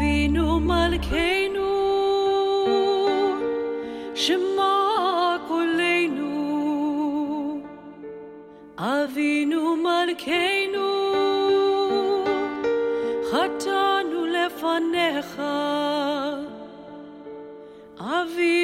avinu malkeinu shema kolenu avinu malkeinu chatanu lefanecha avinu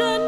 ocean